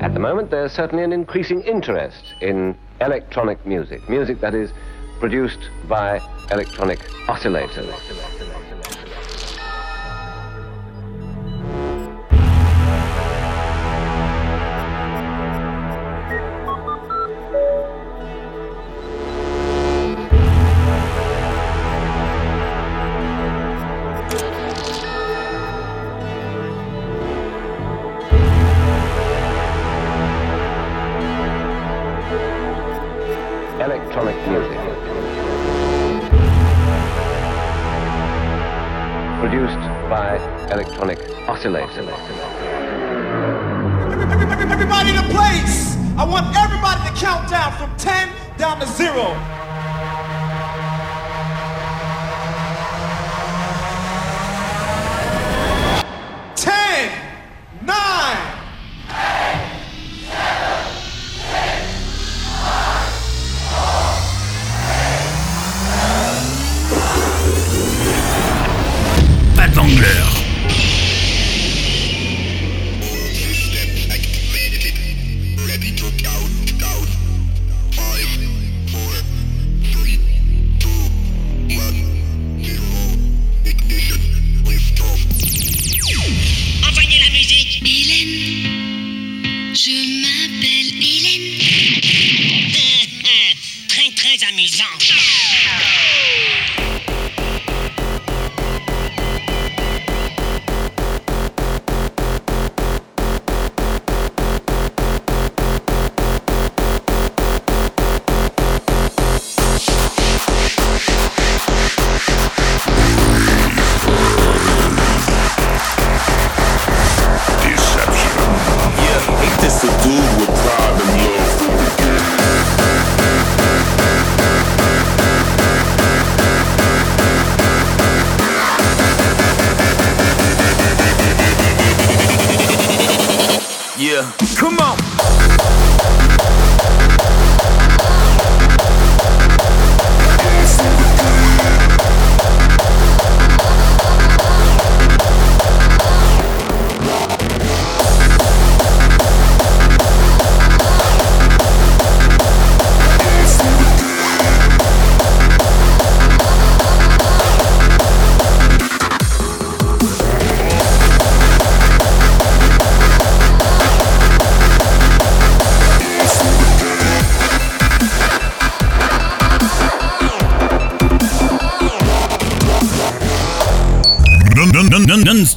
At the moment, there's certainly an increasing interest in electronic music, music that is produced by electronic oscillators. A dude with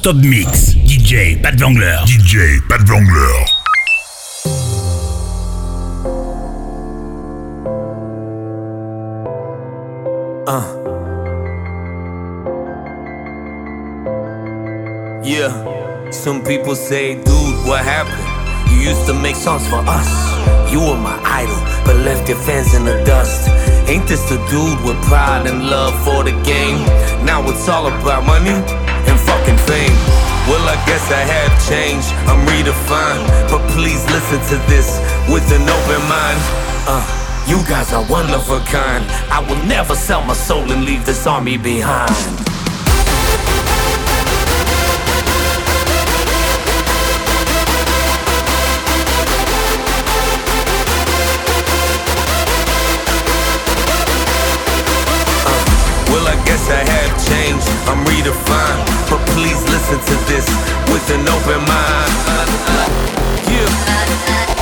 non-stop mix. DJ Pat Wangler. DJ Pat Wangler. Uh. Yeah, some people say, dude, what happened? You used to make songs for us. You were my idol, but left your fans in the dust. Ain't this the dude with pride and love for the game? Now it's all about money and fame. Well, I guess I have changed, I'm redefined. But please listen to this with an open mind. Uh, you guys are one of a kind. I will never sell my soul and leave this army behind. Well, I guess I have changed, I'm redefined. Listen to this with an open mind. Yeah.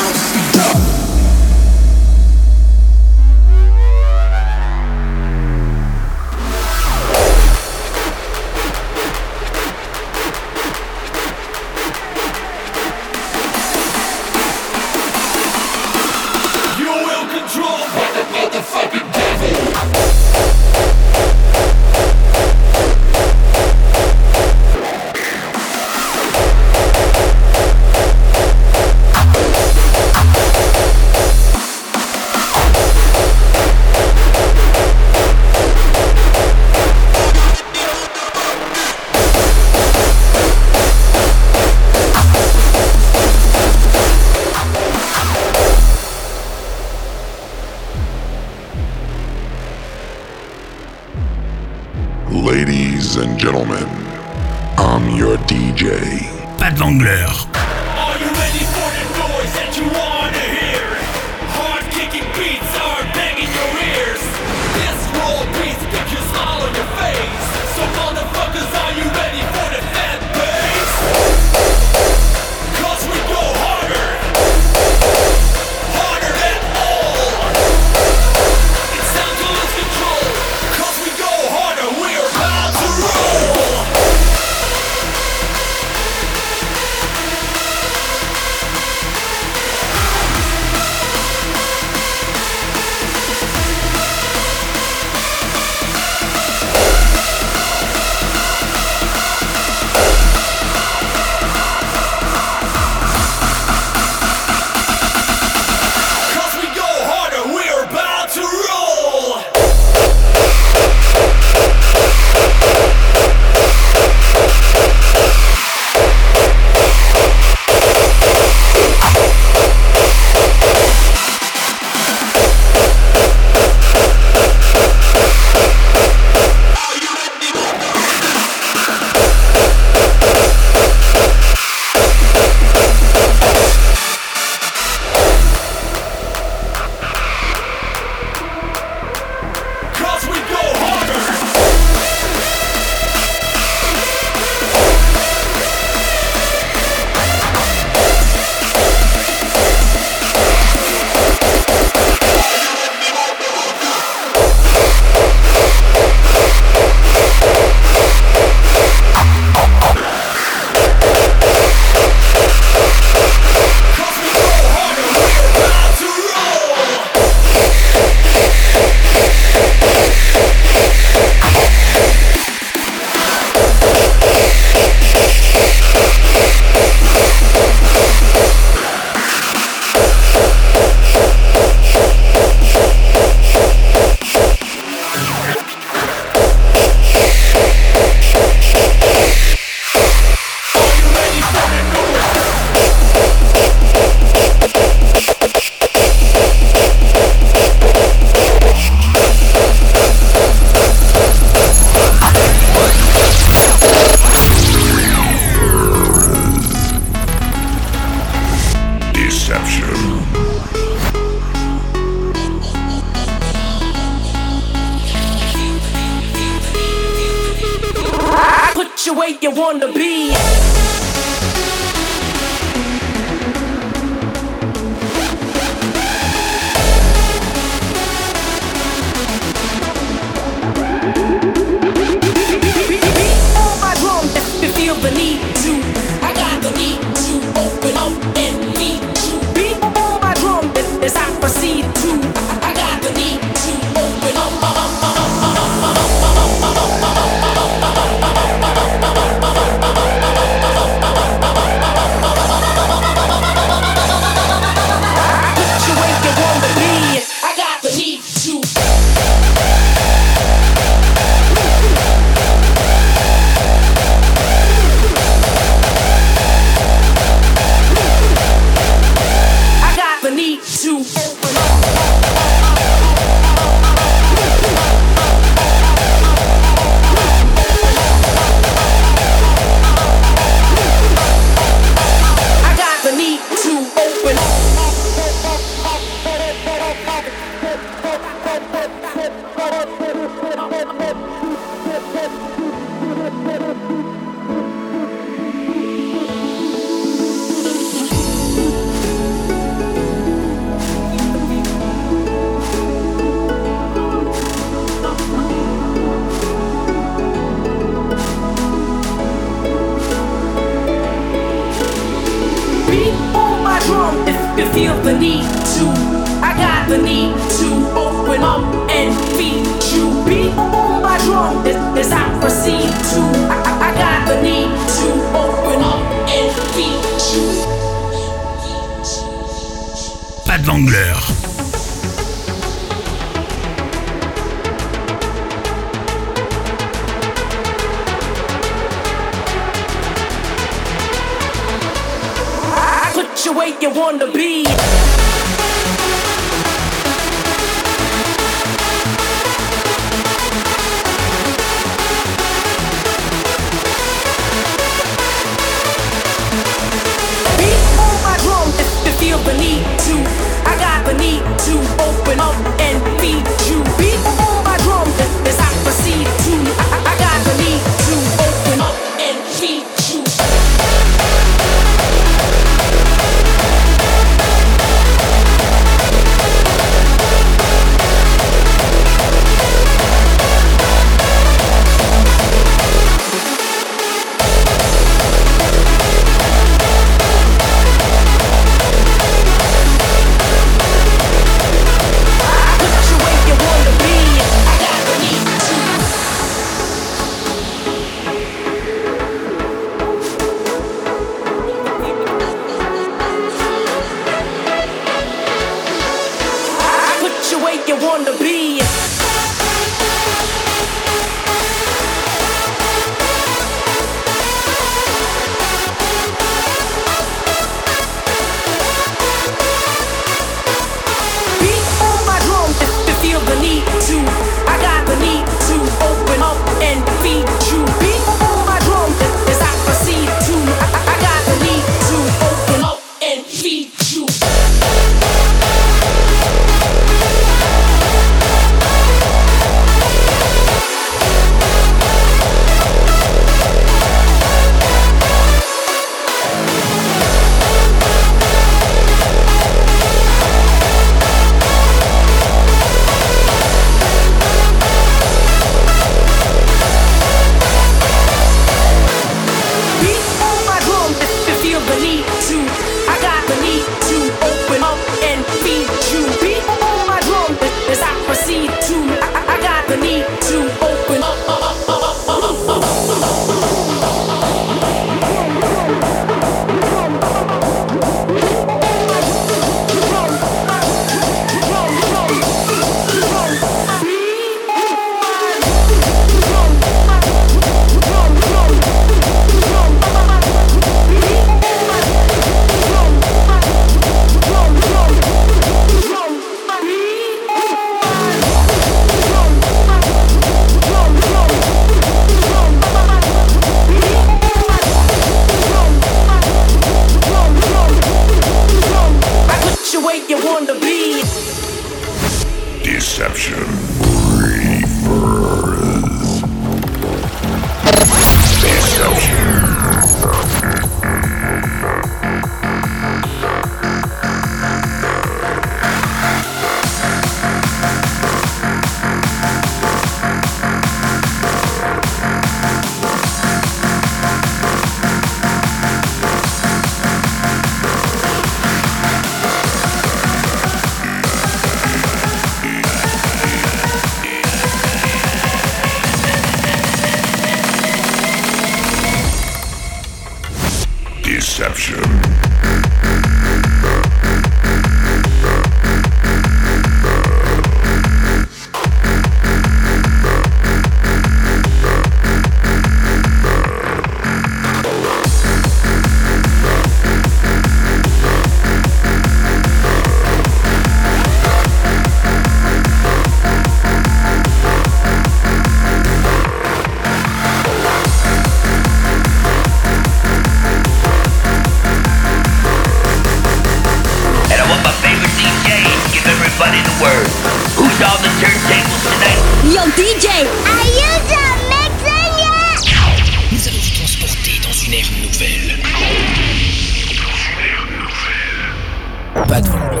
Pas.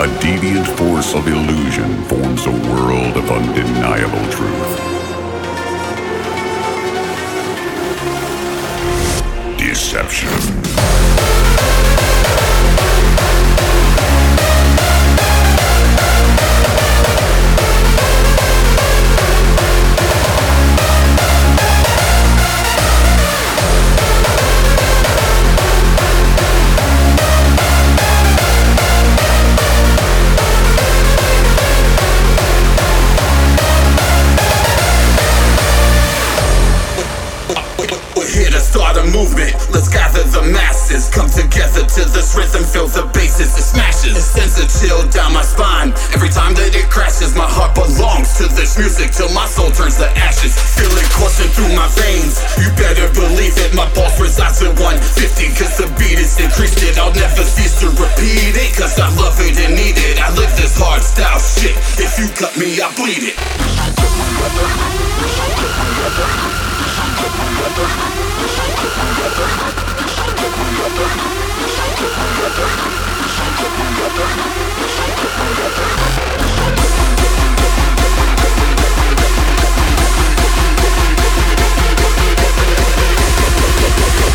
A deviant force of illusion forms a world of undeniable truth. Deception. this music till my soul turns to ashes. Feel it coursing through my veins. You better believe it, my pulse resides at 150. Cause the beat is increased and I'll never cease to repeat it. Cause I love it and need it. I live this hard style shit. If you cut me, I bleed it.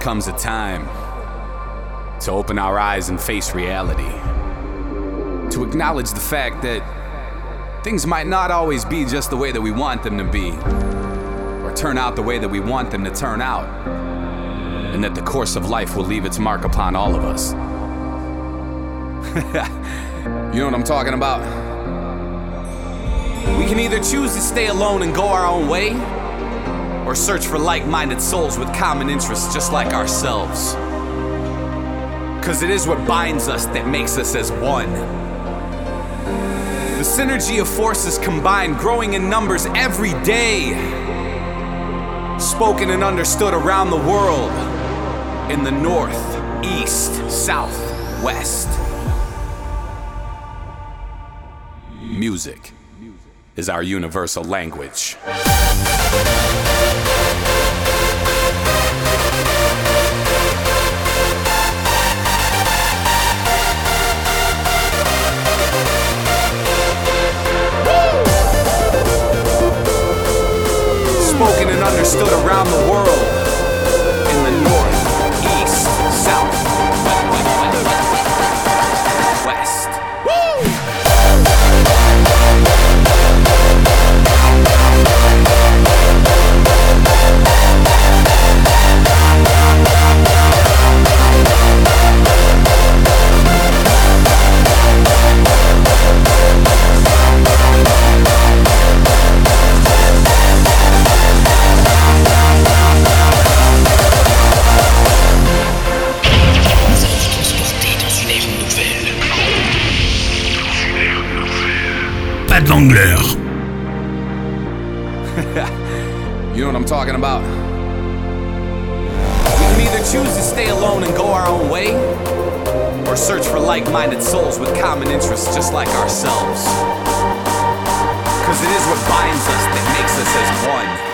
comes a time to open our eyes and face reality. To acknowledge the fact that things might not always be just the way that we want them to be, or turn out the way that we want them to turn out, and that the course of life will leave its mark upon all of us. you know what I'm talking about? We can either choose to stay alone and go our own way, or search for like minded souls with common interests just like ourselves. Because it is what binds us that makes us as one. The synergy of forces combined, growing in numbers every day. Spoken and understood around the world in the north, east, south, west. Music is our universal language. Search for like minded souls with common interests just like ourselves. Because it is what binds us that makes us as one.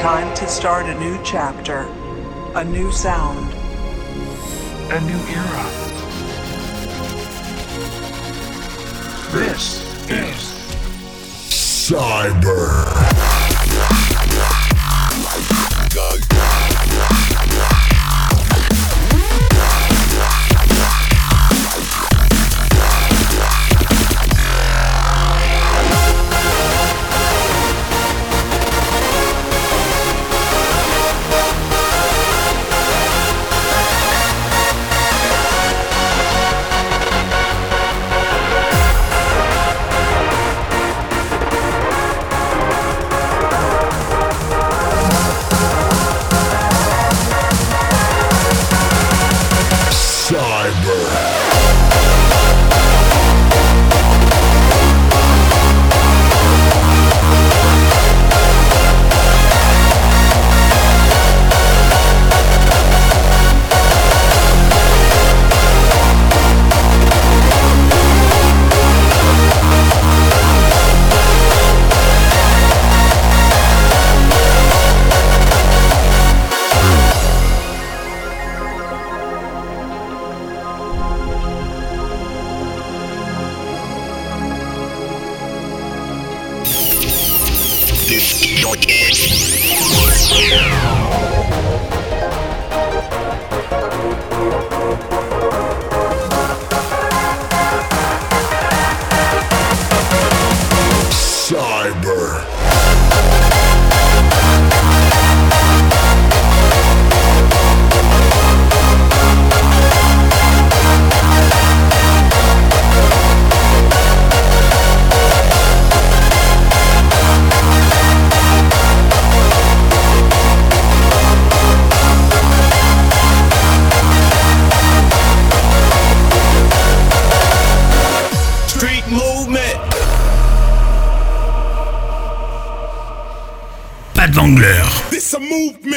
Time to start a new chapter, a new sound, a new era. This is Cyber. To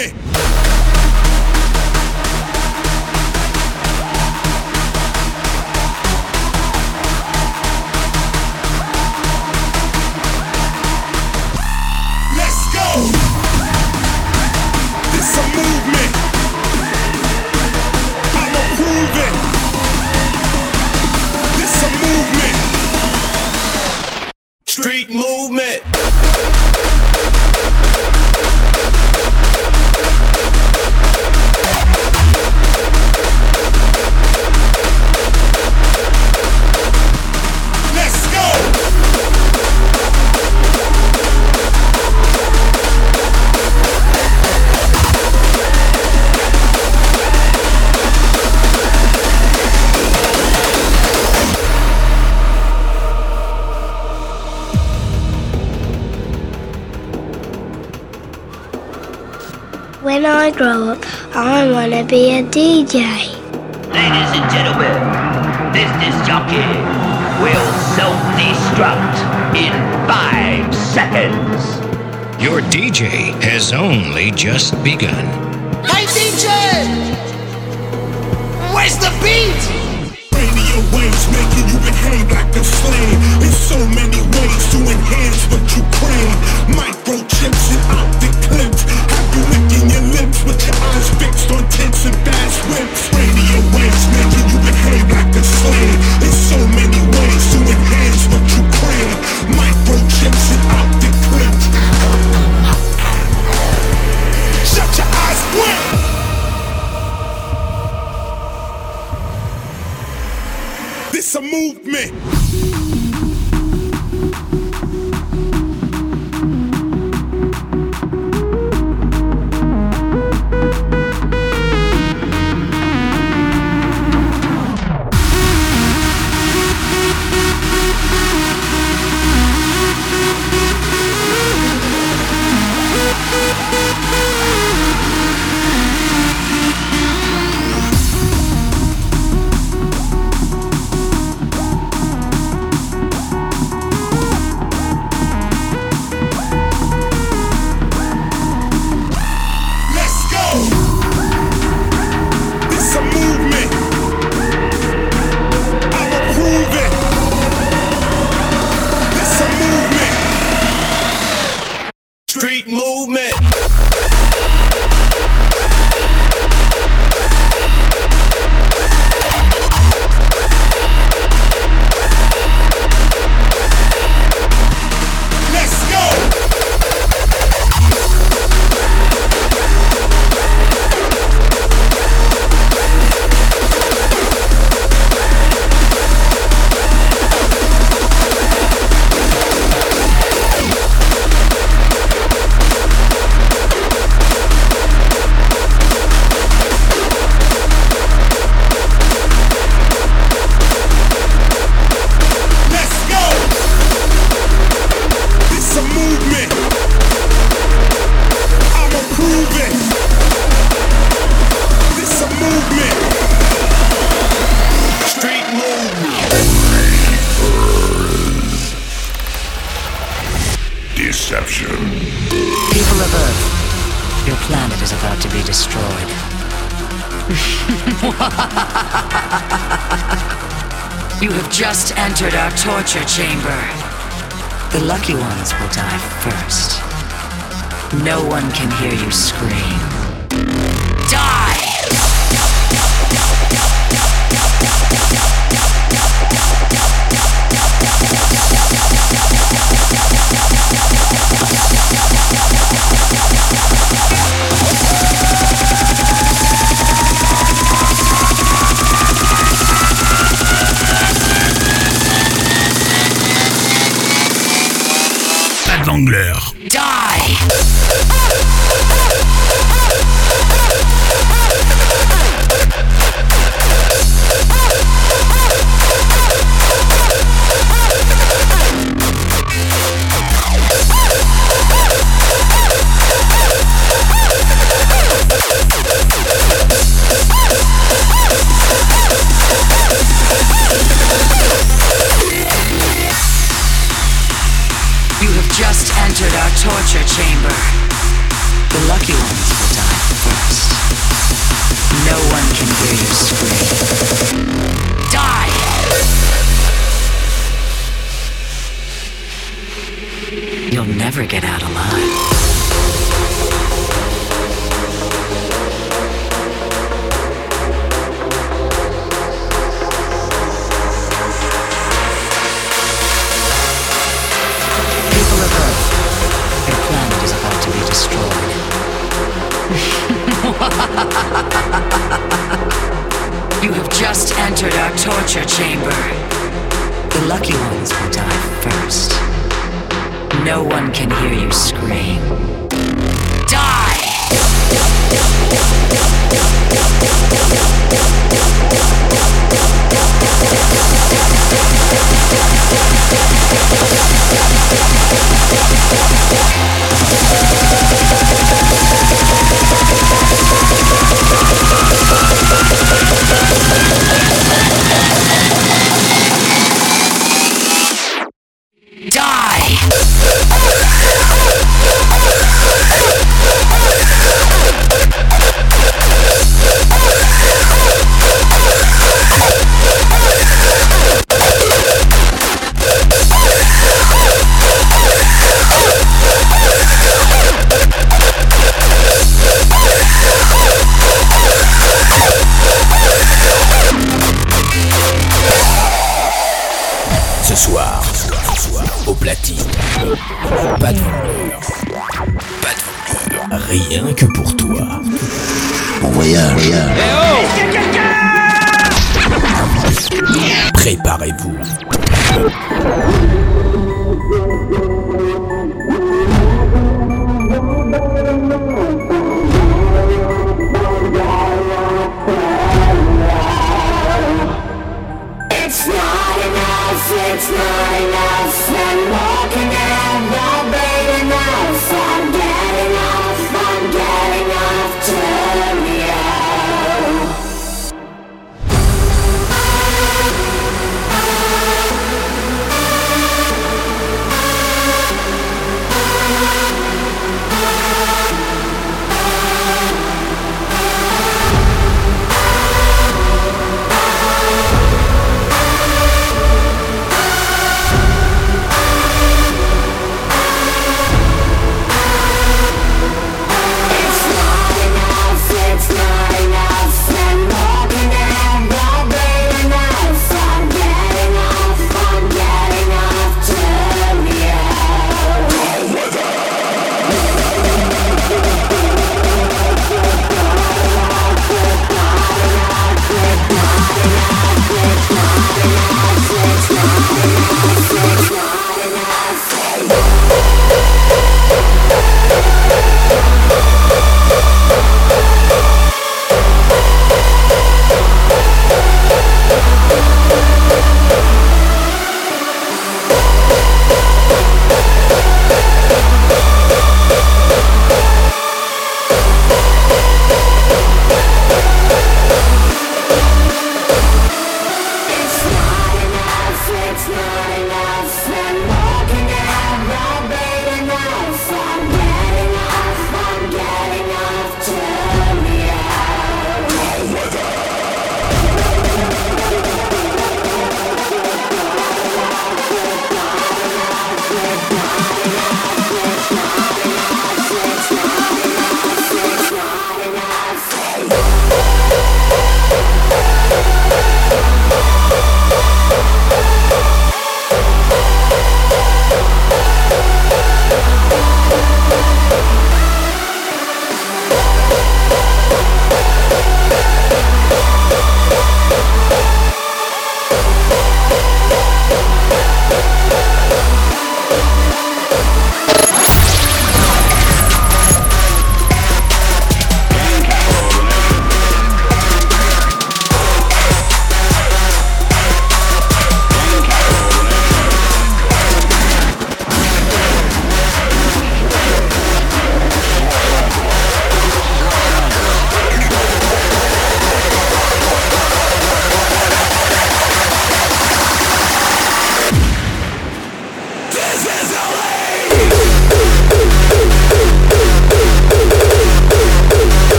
be a DJ. Ladies and gentlemen, this disc jockey will self-destruct in five seconds. Your DJ has only just begun. Hey DJ! Where's the beat? Movement. you have just entered our torture chamber. The lucky ones will die first. No one can hear you scream.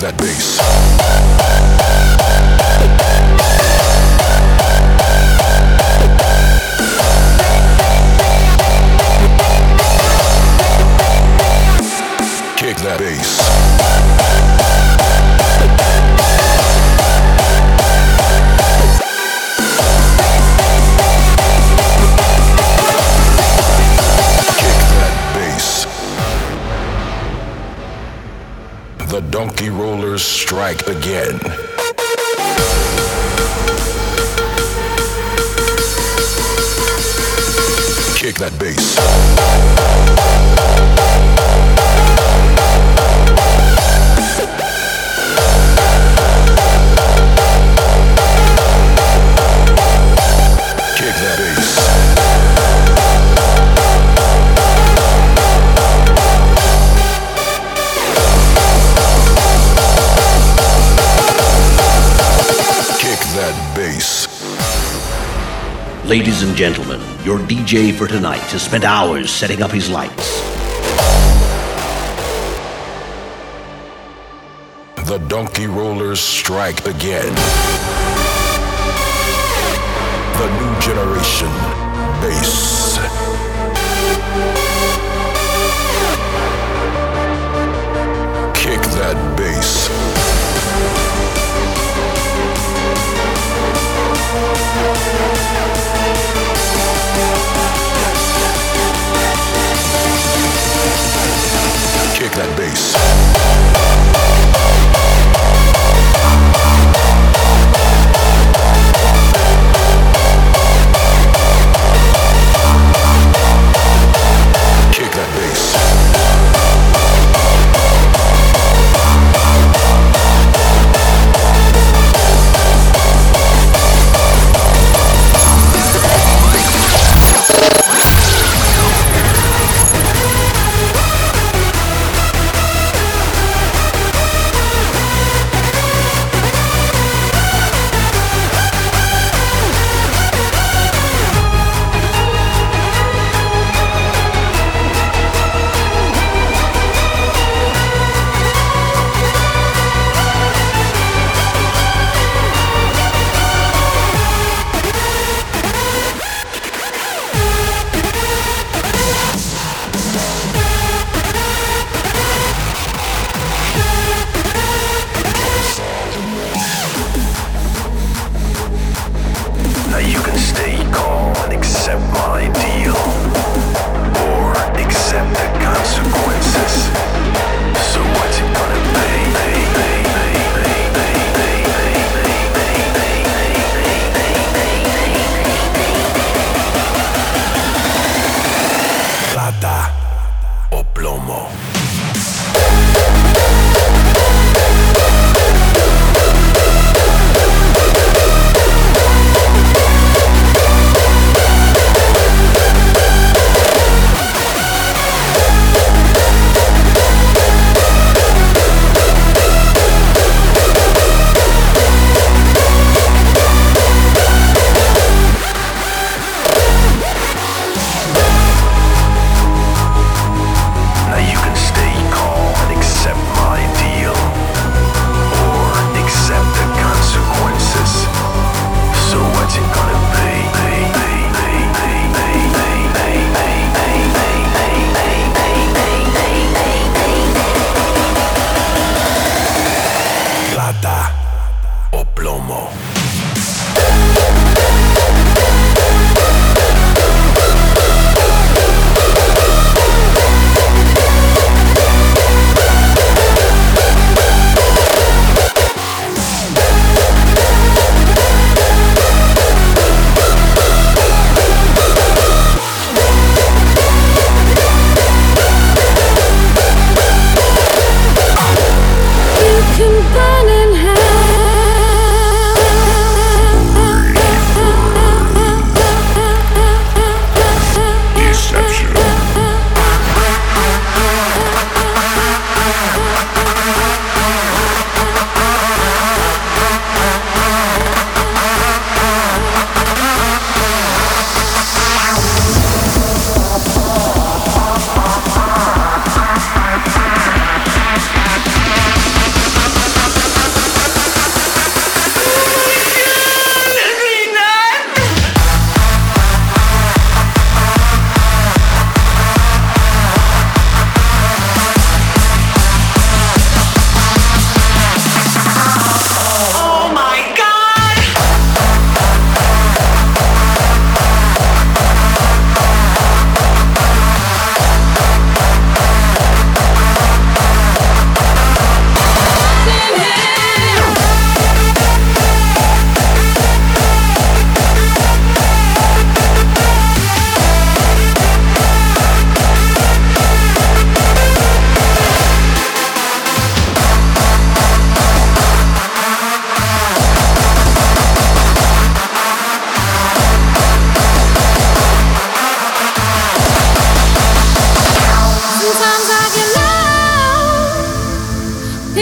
That bass. Ladies and gentlemen, your DJ for tonight has spent hours setting up his lights. The donkey rollers strike again. The new generation bass. that bass.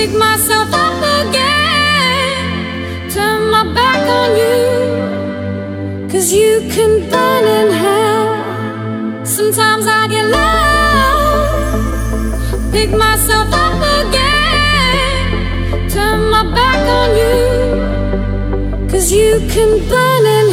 Pick myself up again, turn my back on you. Cause you can burn in hell. Sometimes I get lost. Pick myself up again, turn my back on you. Cause you can burn in hell.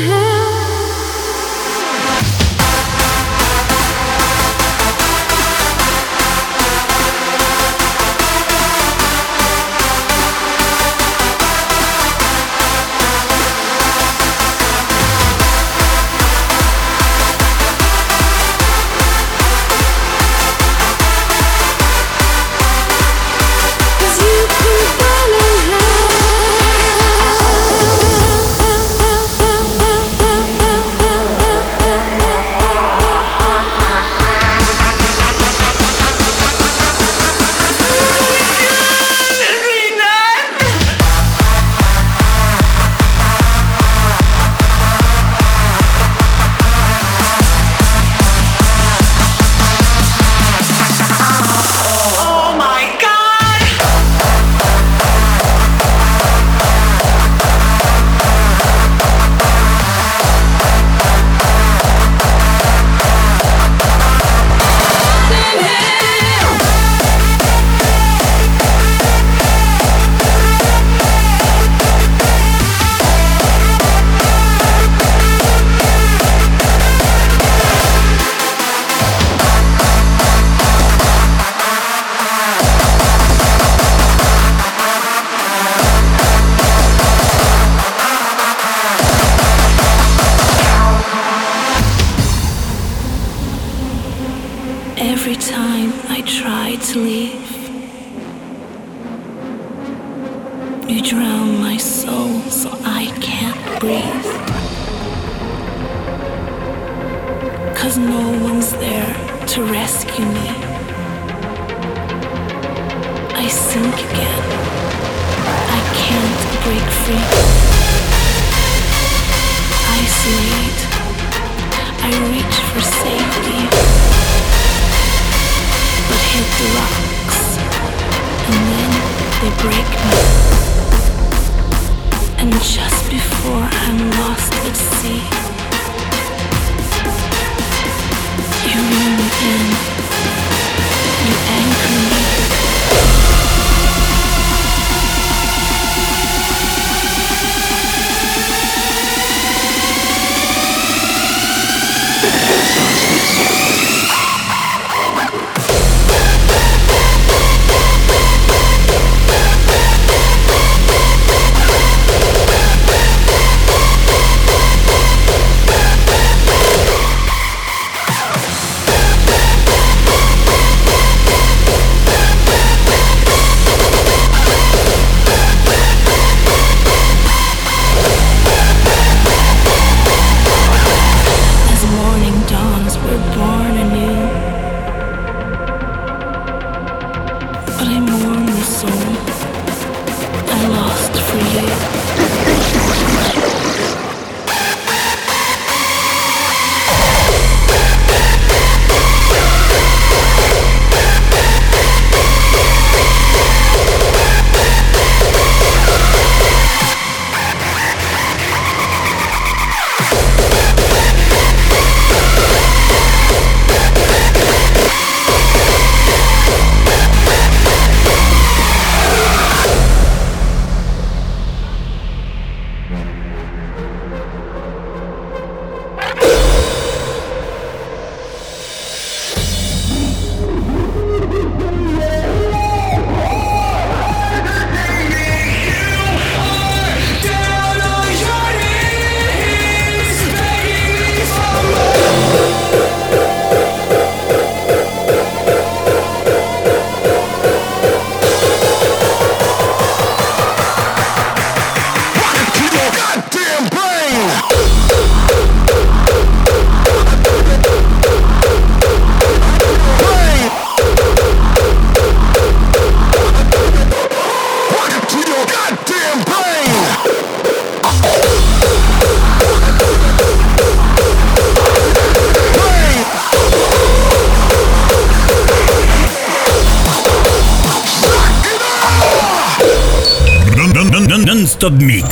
You drown my soul so I can't breathe. Cause no one's there to rescue me. I sink again. I can't break free. Isolate. I reach for safety hit the rocks, and then they break me. And just before I'm lost at sea, you reel me in, you anchor me. Йодмік.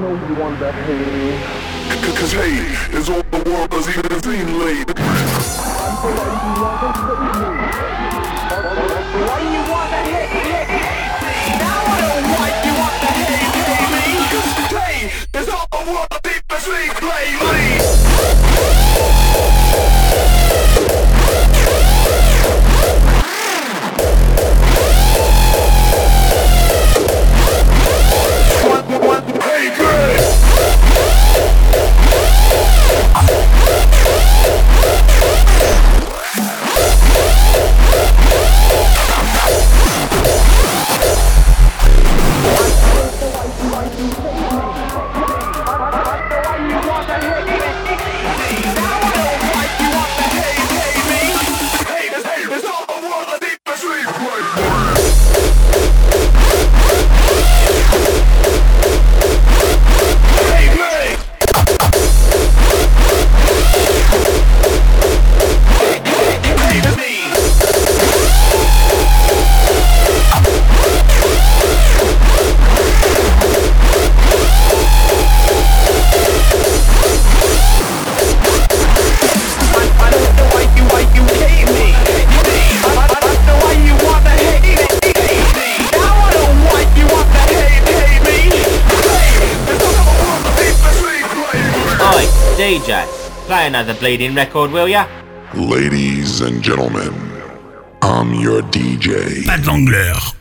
nobody wanted that hate. Cause, hate is all the world has even seen. Why do you want that hate? hate, hate? Now I know you want that hate, hate. Cause hate is all the world has even seen lately. DJ, play another bleeding record, will ya? Ladies and gentlemen, I'm your DJ. Pat Wangler.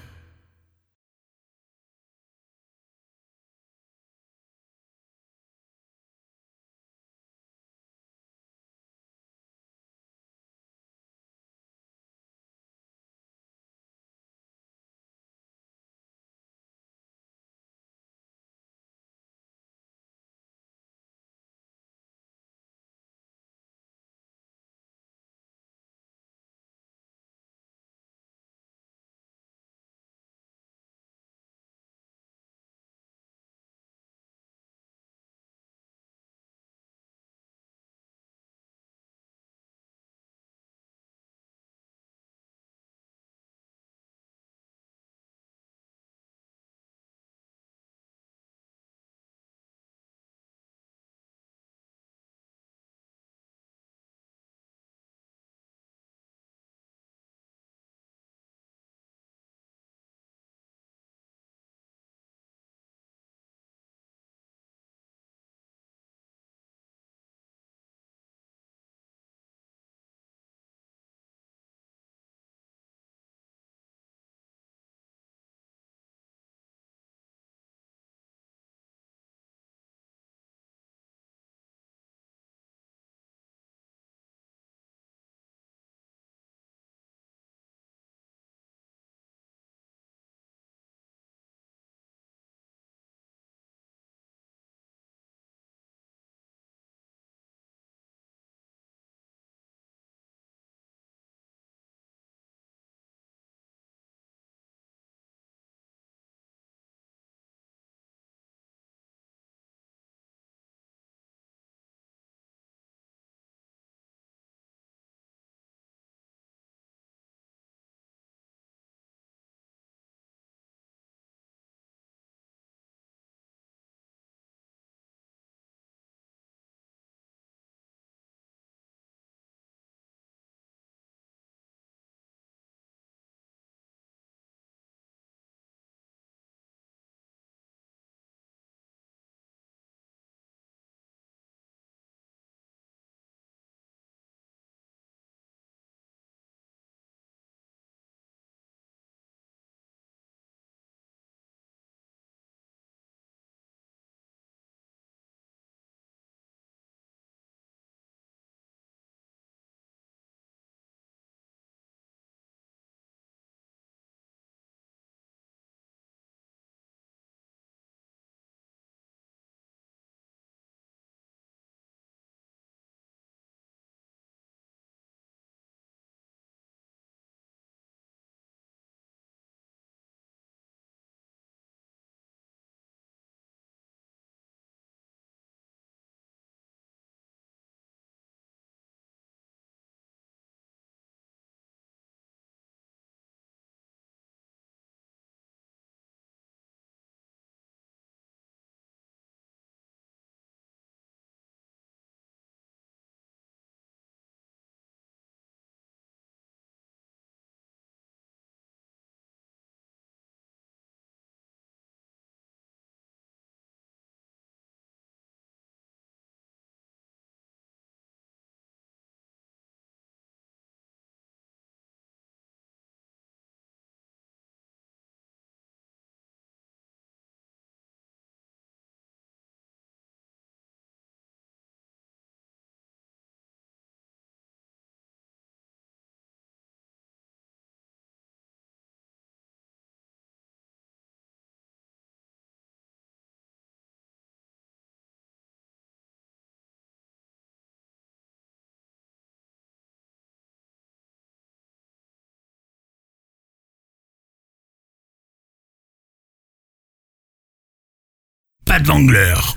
Pat Wangler.